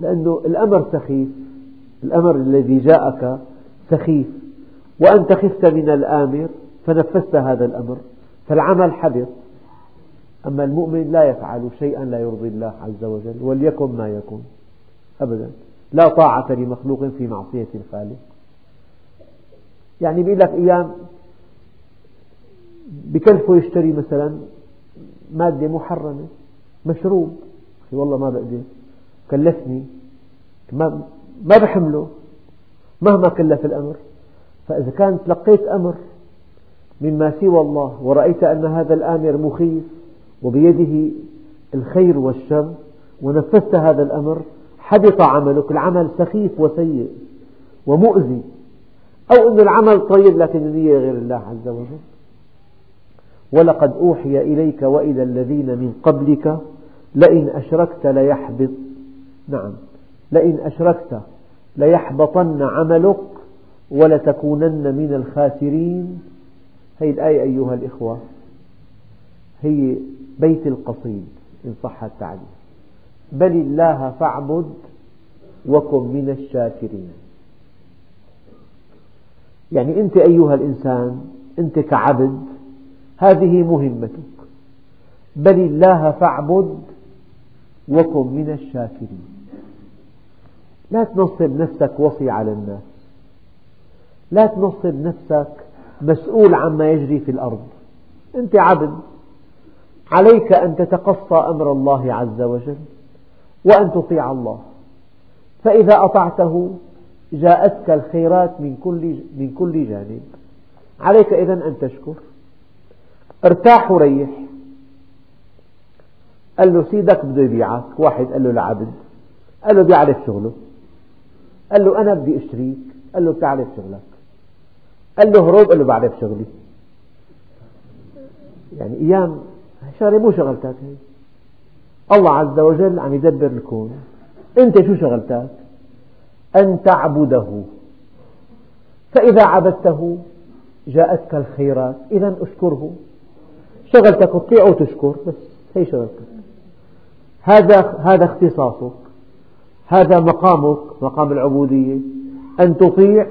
لأنه الأمر سخيف. الأمر الذي جاءك سخيف. وأنت خفت من الآمر فنفذت هذا الأمر. فالعمل حبط. أما المؤمن لا يفعل شيئا لا يرضي الله عز وجل وليكن ما يكن أبدا. لا طاعة لمخلوق في معصية الخالق. يعني بيقول لك أيام بكلفه يشتري مثلا مادة محرمة. مشروب. والله ما بقدر كلفني. ما ما بحمله. مهما كلف الأمر. فإذا كان تلقيت أمر مما سوى الله ورأيت أن هذا الآمر مخيف وبيده الخير والشر ونفذت هذا الأمر حبط عملك. العمل سخيف وسيء ومؤذي. أو أن العمل طيب لكن النية غير الله عز وجل. ولقد أوحي إليك وإلى الذين من قبلك لئن أشركت ليحبط. نعم. لئن أشركت ليحبطن عملك ولتكونن من الخاسرين. هذه الآية أيها الإخوة هي بيت القصيد إن صح التعبير. بل الله فاعبد وكن من الشاكرين. يعني أنت أيها الإنسان أنت كعبد هذه مهمتك. بل الله فاعبد وكن من الشاكرين. لا تنصب نفسك وصي على الناس. لا تنصب نفسك مسؤول عما يجري في الأرض. أنت عبد. عليك أن تتقصى أمر الله عز وجل وأن تطيع الله. فإذا أطعته جاءتك الخيرات من كل من كل جانب. عليك إذن أن تشكر. ارتاح وريح. قال له سيدك بده يبيعك. واحد قال له لعبد قال له بيعرف شغله. قال له أنا بدي أشتريك. قال له بتعرف شغلك. قال له هروب. قال له بعرف شغلي. يعني أيام شغلة مو شغلتك هي. الله عز وجل عم يدبر الكون. أنت شو شغلتك؟ أن تعبده. فإذا عبدته جاءتك الخيرات. إذا أشكره. شغلتك تطيع وتشكر. بس هي شغلتك. هذا هذا اختصاصك. هذا مقامك مقام العبودية. أن تطيع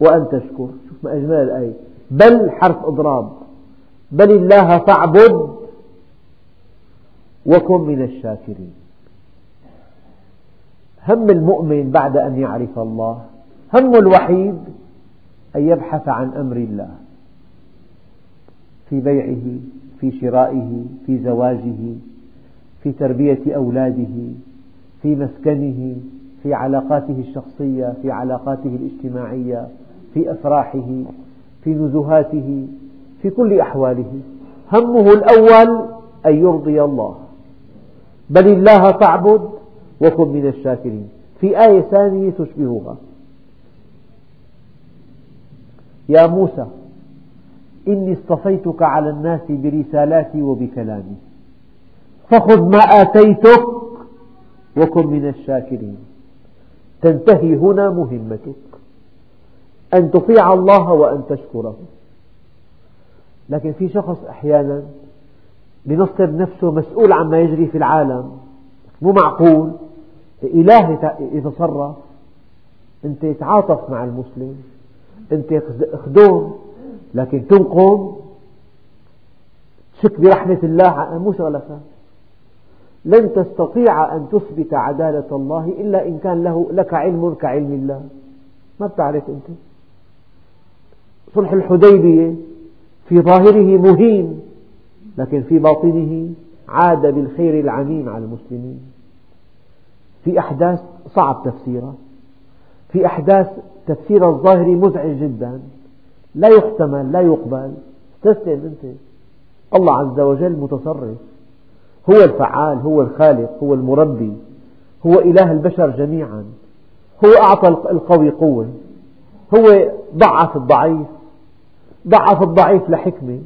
وأن تشكر. شوف ما أجمل الآية. بل حرف إضراب. بل الله فاعبد وكن من الشاكرين. هم المؤمن بعد أن يعرف الله. همه الوحيد أن يبحث عن أمر الله. في بيعه في شرائه في زواجه. في تربية أولاده في مسكنه في علاقاته الشخصية في علاقاته الاجتماعية في أفراحه في نزهاته في كل أحواله. همه الأول أن يرضي الله. بل الله فاعبد وكن من الشاكرين. في آية ثانية تشبهها. يا موسى إني اصطفيتك على الناس برسالاتي وبكلامي. فخذ ما آتيتك وكن من الشاكرين. تنتهي هنا مهمتك. أن تطيع الله وأن تشكره. لكن في شخص أحيانا بنصب نفسه مسؤول عما يجري في العالم مو معقول إله يتصرف أنت تعاطف مع المسلم أنت خدوم لكن تنقم تشك برحمة الله مو شغلك لن تستطيع أن تثبت عدالة الله إلا إن كان له لك علم كعلم الله. ما بتعرف أنت؟ صلح الحديبية في ظاهره مهين لكن في باطنه عاد بالخير العميم على المسلمين. في أحداث صعب تفسيرها. في أحداث تفسير الظاهري مزعج جدا. لا يحتمل لا يقبل. استسلم أنت. الله عز وجل متصرف. هو الفعال هو الخالق هو المربي هو إله البشر جميعا هو أعطى القوي قوة هو ضعف الضعيف ضعف الضعيف لحكمة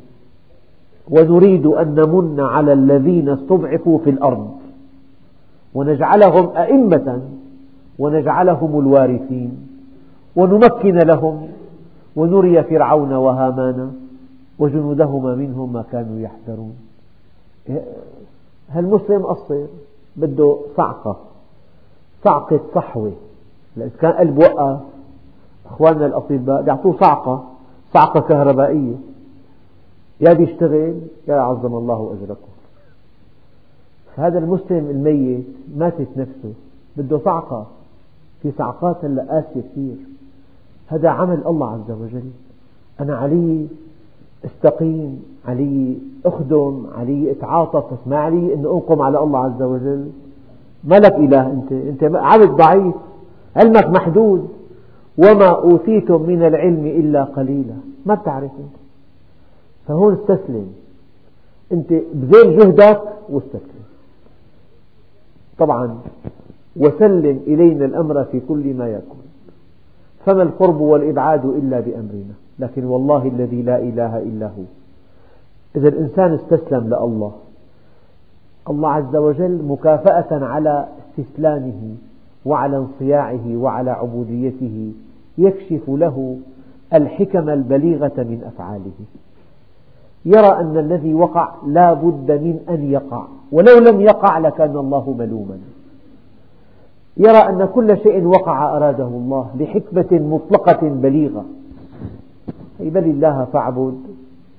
ونريد أن نمن على الذين استضعفوا في الأرض ونجعلهم أئمة ونجعلهم الوارثين ونمكن لهم ونري فرعون وهامان وجنودهما منهم ما كانوا يحذرون. هالمسلم قصر بده صعقة صعقة صحوة. إذا كان قلب وقف أخواننا الأطباء بيعطوه صعقة صعقة كهربائية. يا بيشتغل يا عظم الله أجركم. هذا المسلم الميت ماتت نفسه بده صعقة. في صعقات هلأ قاسية كثير. هذا عمل الله عز وجل. أنا علي استقيم علي أخدم علي أتعاطف بس ما علي أن أنقم على الله عز وجل. ما لك إله أنت أنت عبد ضعيف علمك محدود. وما أوتيتم من العلم إلا قليلا. ما بتعرف أنت. فهون استسلم. أنت بذل جهدك واستسلم. طبعا وسلم إلينا الأمر في كل ما يكون. فما القرب والإبعاد إلا بأمرنا. لكن والله الذي لا إله إلا هو. إذا الإنسان استسلم لله. الله عز وجل مكافأة على استسلامه وعلى انصياعه وعلى عبوديته يكشف له الحكم البليغة من أفعاله. يرى أن الذي وقع لا بد من أن يقع. ولو لم يقع لكان الله ملوما. يرى أن كل شيء وقع أراده الله لحكمة مطلقة بليغة. بل الله فاعبد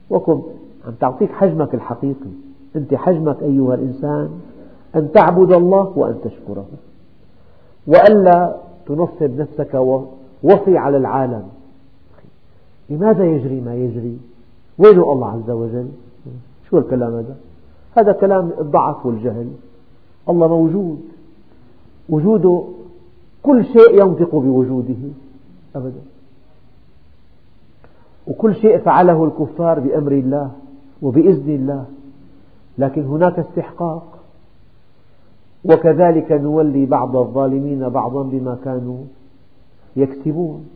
وكن. عم تعطيك حجمك الحقيقي. أنت حجمك أيها الإنسان. أن تعبد الله وأن تشكره. وألا تنصب نفسك وصي على العالم. لماذا يجري ما يجري؟ وين الله عز وجل؟ شو الكلام هذا؟ هذا كلام الضعف والجهل. الله موجود. وجوده كل شيء ينطق بوجوده. أبدا. وكل شيء فعله الكفار بأمر الله وبإذن الله. لكن هناك استحقاق. وكذلك نولي بعض الظالمين بعضا بما كانوا يكسبون.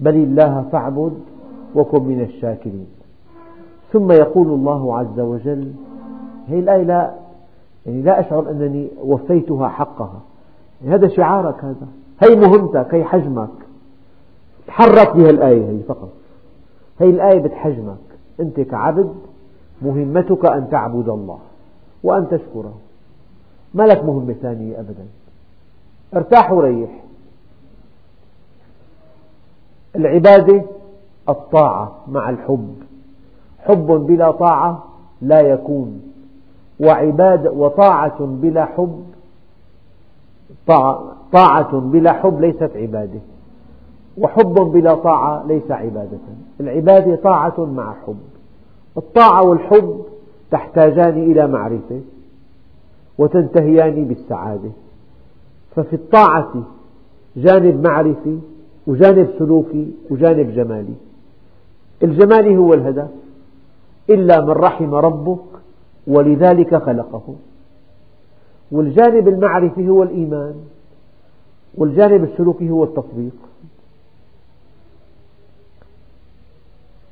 بل الله فاعبد وكن من الشاكرين. ثم يقول الله عز وجل هذه الآية لا يعني لا أشعر أنني وفيتها حقها. هذا شعارك هذا. هي مهمتك هي حجمك. تحرك بها الآية هي فقط. هي الآية بتحجمك. أنت كعبد مهمتك أن تعبد الله وأن تشكره. ما لك مهمة ثانية أبدا؟ ارتاح وريح. العبادة الطاعة مع الحب. حب بلا طاعة لا يكون. وعبادة وطاعة بلا حب طاعة بلا حب ليست عبادة. وحب بلا طاعة ليس عبادة. العبادة طاعة مع حب. الطاعة والحب تحتاجان إلى معرفة وتنتهيان بالسعادة. ففي الطاعة جانب معرفي وجانب سلوكي وجانب جمالي. الجمالي هو الهدف. إلا من رحم ربك ولذلك خلقه. والجانب المعرفي هو الإيمان. والجانب السلوكي هو التطبيق.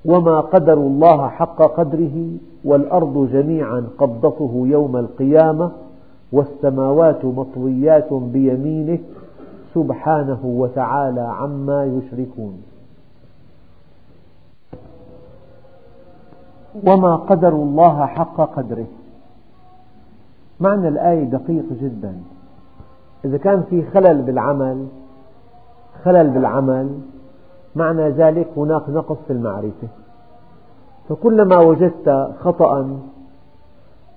وما قدروا الله حق قدره والأرض جميعا قبضته يوم القيامة والسماوات مطويات بيمينه سبحانه وتعالى عما يشركون. وما قدروا الله حق قدره. معنى الآية دقيق جدا. إذا كان في خلل بالعمل خلل بالعمل معنى ذلك هناك نقص في المعرفة. فكلما وجدت خطأ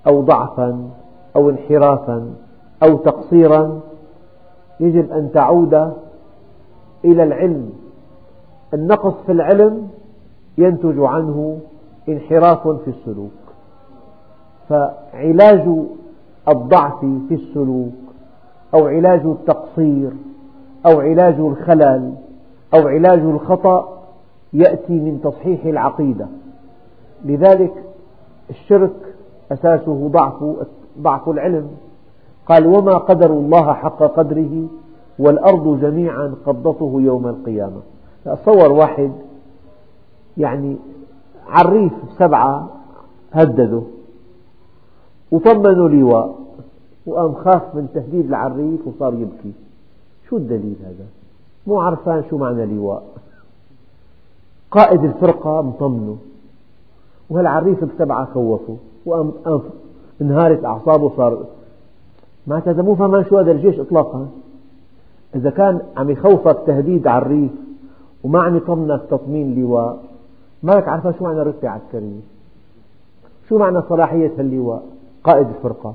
أو ضعفا أو انحرافا أو تقصيرا يجب أن تعود إلى العلم. النقص في العلم ينتج عنه انحراف في السلوك. فعلاج الضعف في السلوك أو علاج التقصير أو علاج الخلل أو علاج الخطأ يأتي من تصحيح العقيدة. لذلك الشرك أساسه ضعف ضعف العلم. قال وما قدر الله حق قدره والأرض جميعا قبضته يوم القيامة. تصور واحد يعني عريف سبعة هدده وطمنوا لواء وقام خاف من تهديد العريف وصار يبكي. شو الدليل هذا؟ مو عرفان شو معنى لواء قائد الفرقة مطمنه. وهالعريف بسبعة خوفه. وقام انهارت أعصابه صار معناتها هذا مو فهمان شو هذا الجيش إطلاقا. إذا كان عم يخوفك تهديد عريف وما عم يطمنك تطمين لواء مالك عارفة شو معنى رتبة عسكرية شو معنى صلاحية هاللواء؟ قائد الفرقة.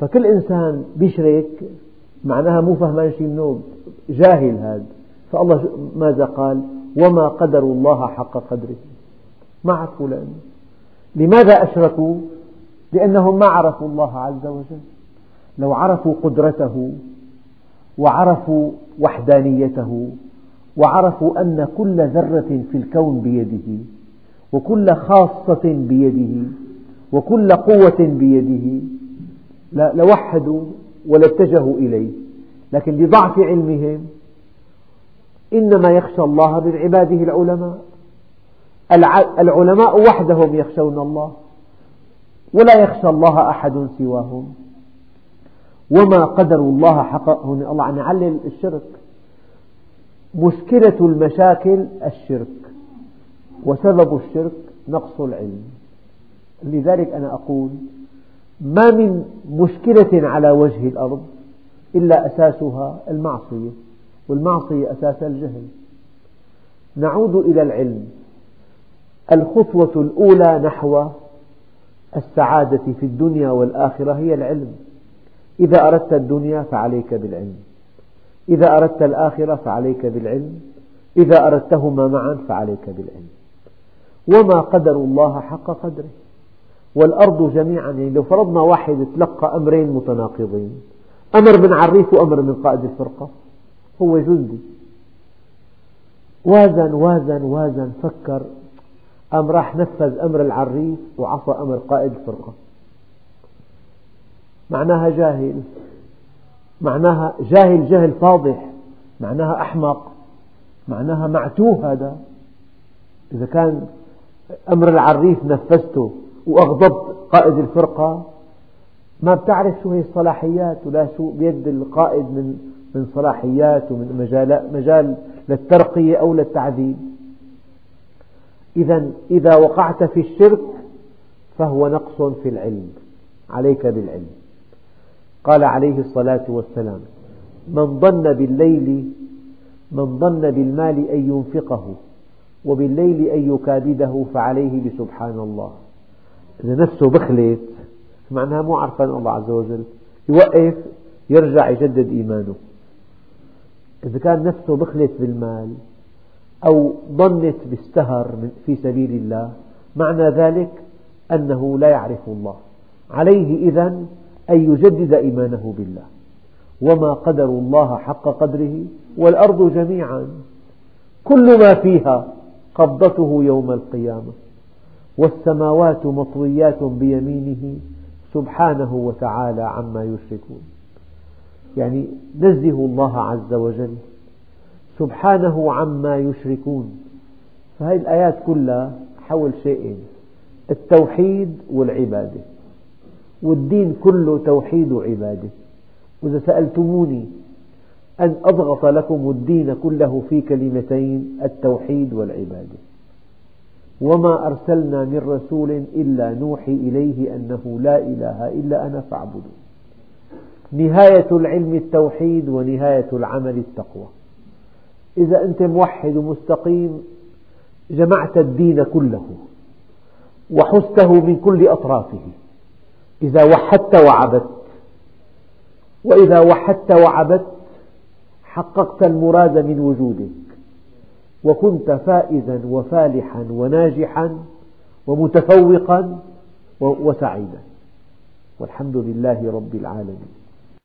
فكل إنسان بيشرك معناها مو فهمان شيء منه جاهل هذا. فالله ماذا قال؟ وما قدروا الله حق قدره. ما عرفوا لأنه لماذا أشركوا؟ لأنهم ما عرفوا الله عز وجل. لو عرفوا قدرته وعرفوا وحدانيته وعرفوا أن كل ذرة في الكون بيده وكل خاصة بيده وكل قوة بيده لوحدوا ولاتجهوا إليه. لكن لضعف علمهم إنما يخشى الله من عباده العلماء. العلماء وحدهم يخشون الله ولا يخشى الله أحد سواهم. وما قدروا الله حق هنا الله عم يعلل الشرك. مشكلة المشاكل الشرك وسبب الشرك نقص العلم. لذلك أنا أقول ما من مشكلة على وجه الأرض إلا أساسها المعصية والمعصية أساس الجهل. نعود إلى العلم. الخطوة الأولى نحو السعادة في الدنيا والآخرة هي العلم. إذا أردت الدنيا فعليك بالعلم. إذا أردت الآخرة فعليك بالعلم. إذا أردتهما معا فعليك بالعلم. وما قدر الله حق قدره. والأرض جميعا يعني لو فرضنا واحد تلقى أمرين متناقضين أمر من عريف وأمر من قائد الفرقة. هو جندي. وازن وازن وازن فكر. أم راح نفذ أمر العريف وعصى أمر قائد الفرقة. معناها جاهل. معناها جاهل جهل فاضح. معناها أحمق. معناها معتوه هذا. إذا كان أمر العريف نفذته وأغضبت قائد الفرقة ما بتعرف شو هي الصلاحيات ولا شو بيد القائد من من صلاحيات ومن مجال, مجال للترقية أو للتعذيب. إذا إذا وقعت في الشرك فهو نقص في العلم عليك بالعلم. قال عليه الصلاة والسلام من ظن بالليل من ظن بالمال أن ينفقه وبالليل أن يكابده فعليه بسبحان الله. إذا نفسه بخلت معناها مو عرفان الله عز وجل. يوقف يرجع يجدد إيمانه. إذا كان نفسه بخلت بالمال أو ظنت بالسهر في سبيل الله معنى ذلك أنه لا يعرف الله. عليه إذن أن يجدد إيمانه بالله. وما قدر الله حق قدره والأرض جميعا. كل ما فيها قبضته يوم القيامة. والسماوات مطويات بيمينه. سبحانه وتعالى عما يشركون. يعني نزه الله عز وجل سبحانه عما يشركون. فهذه الآيات كلها حول شيئين التوحيد والعبادة. والدين كله توحيد وعبادة. وإذا سألتموني أن أضغط لكم الدين كله في كلمتين التوحيد والعبادة. وما أرسلنا من رسول إلا نوحي إليه أنه لا إله إلا أنا فاعبدون نهاية العلم التوحيد ونهاية العمل التقوى. إذا أنت موحد ومستقيم جمعت الدين كله وحزته من كل أطرافه. إذا وحدت وعبدت وإذا وحدت وعبدت حققت المراد من وجودك. وكنت فائزا وفالحا وناجحا ومتفوقا وسعيدا. والحمد لله رب العالمين.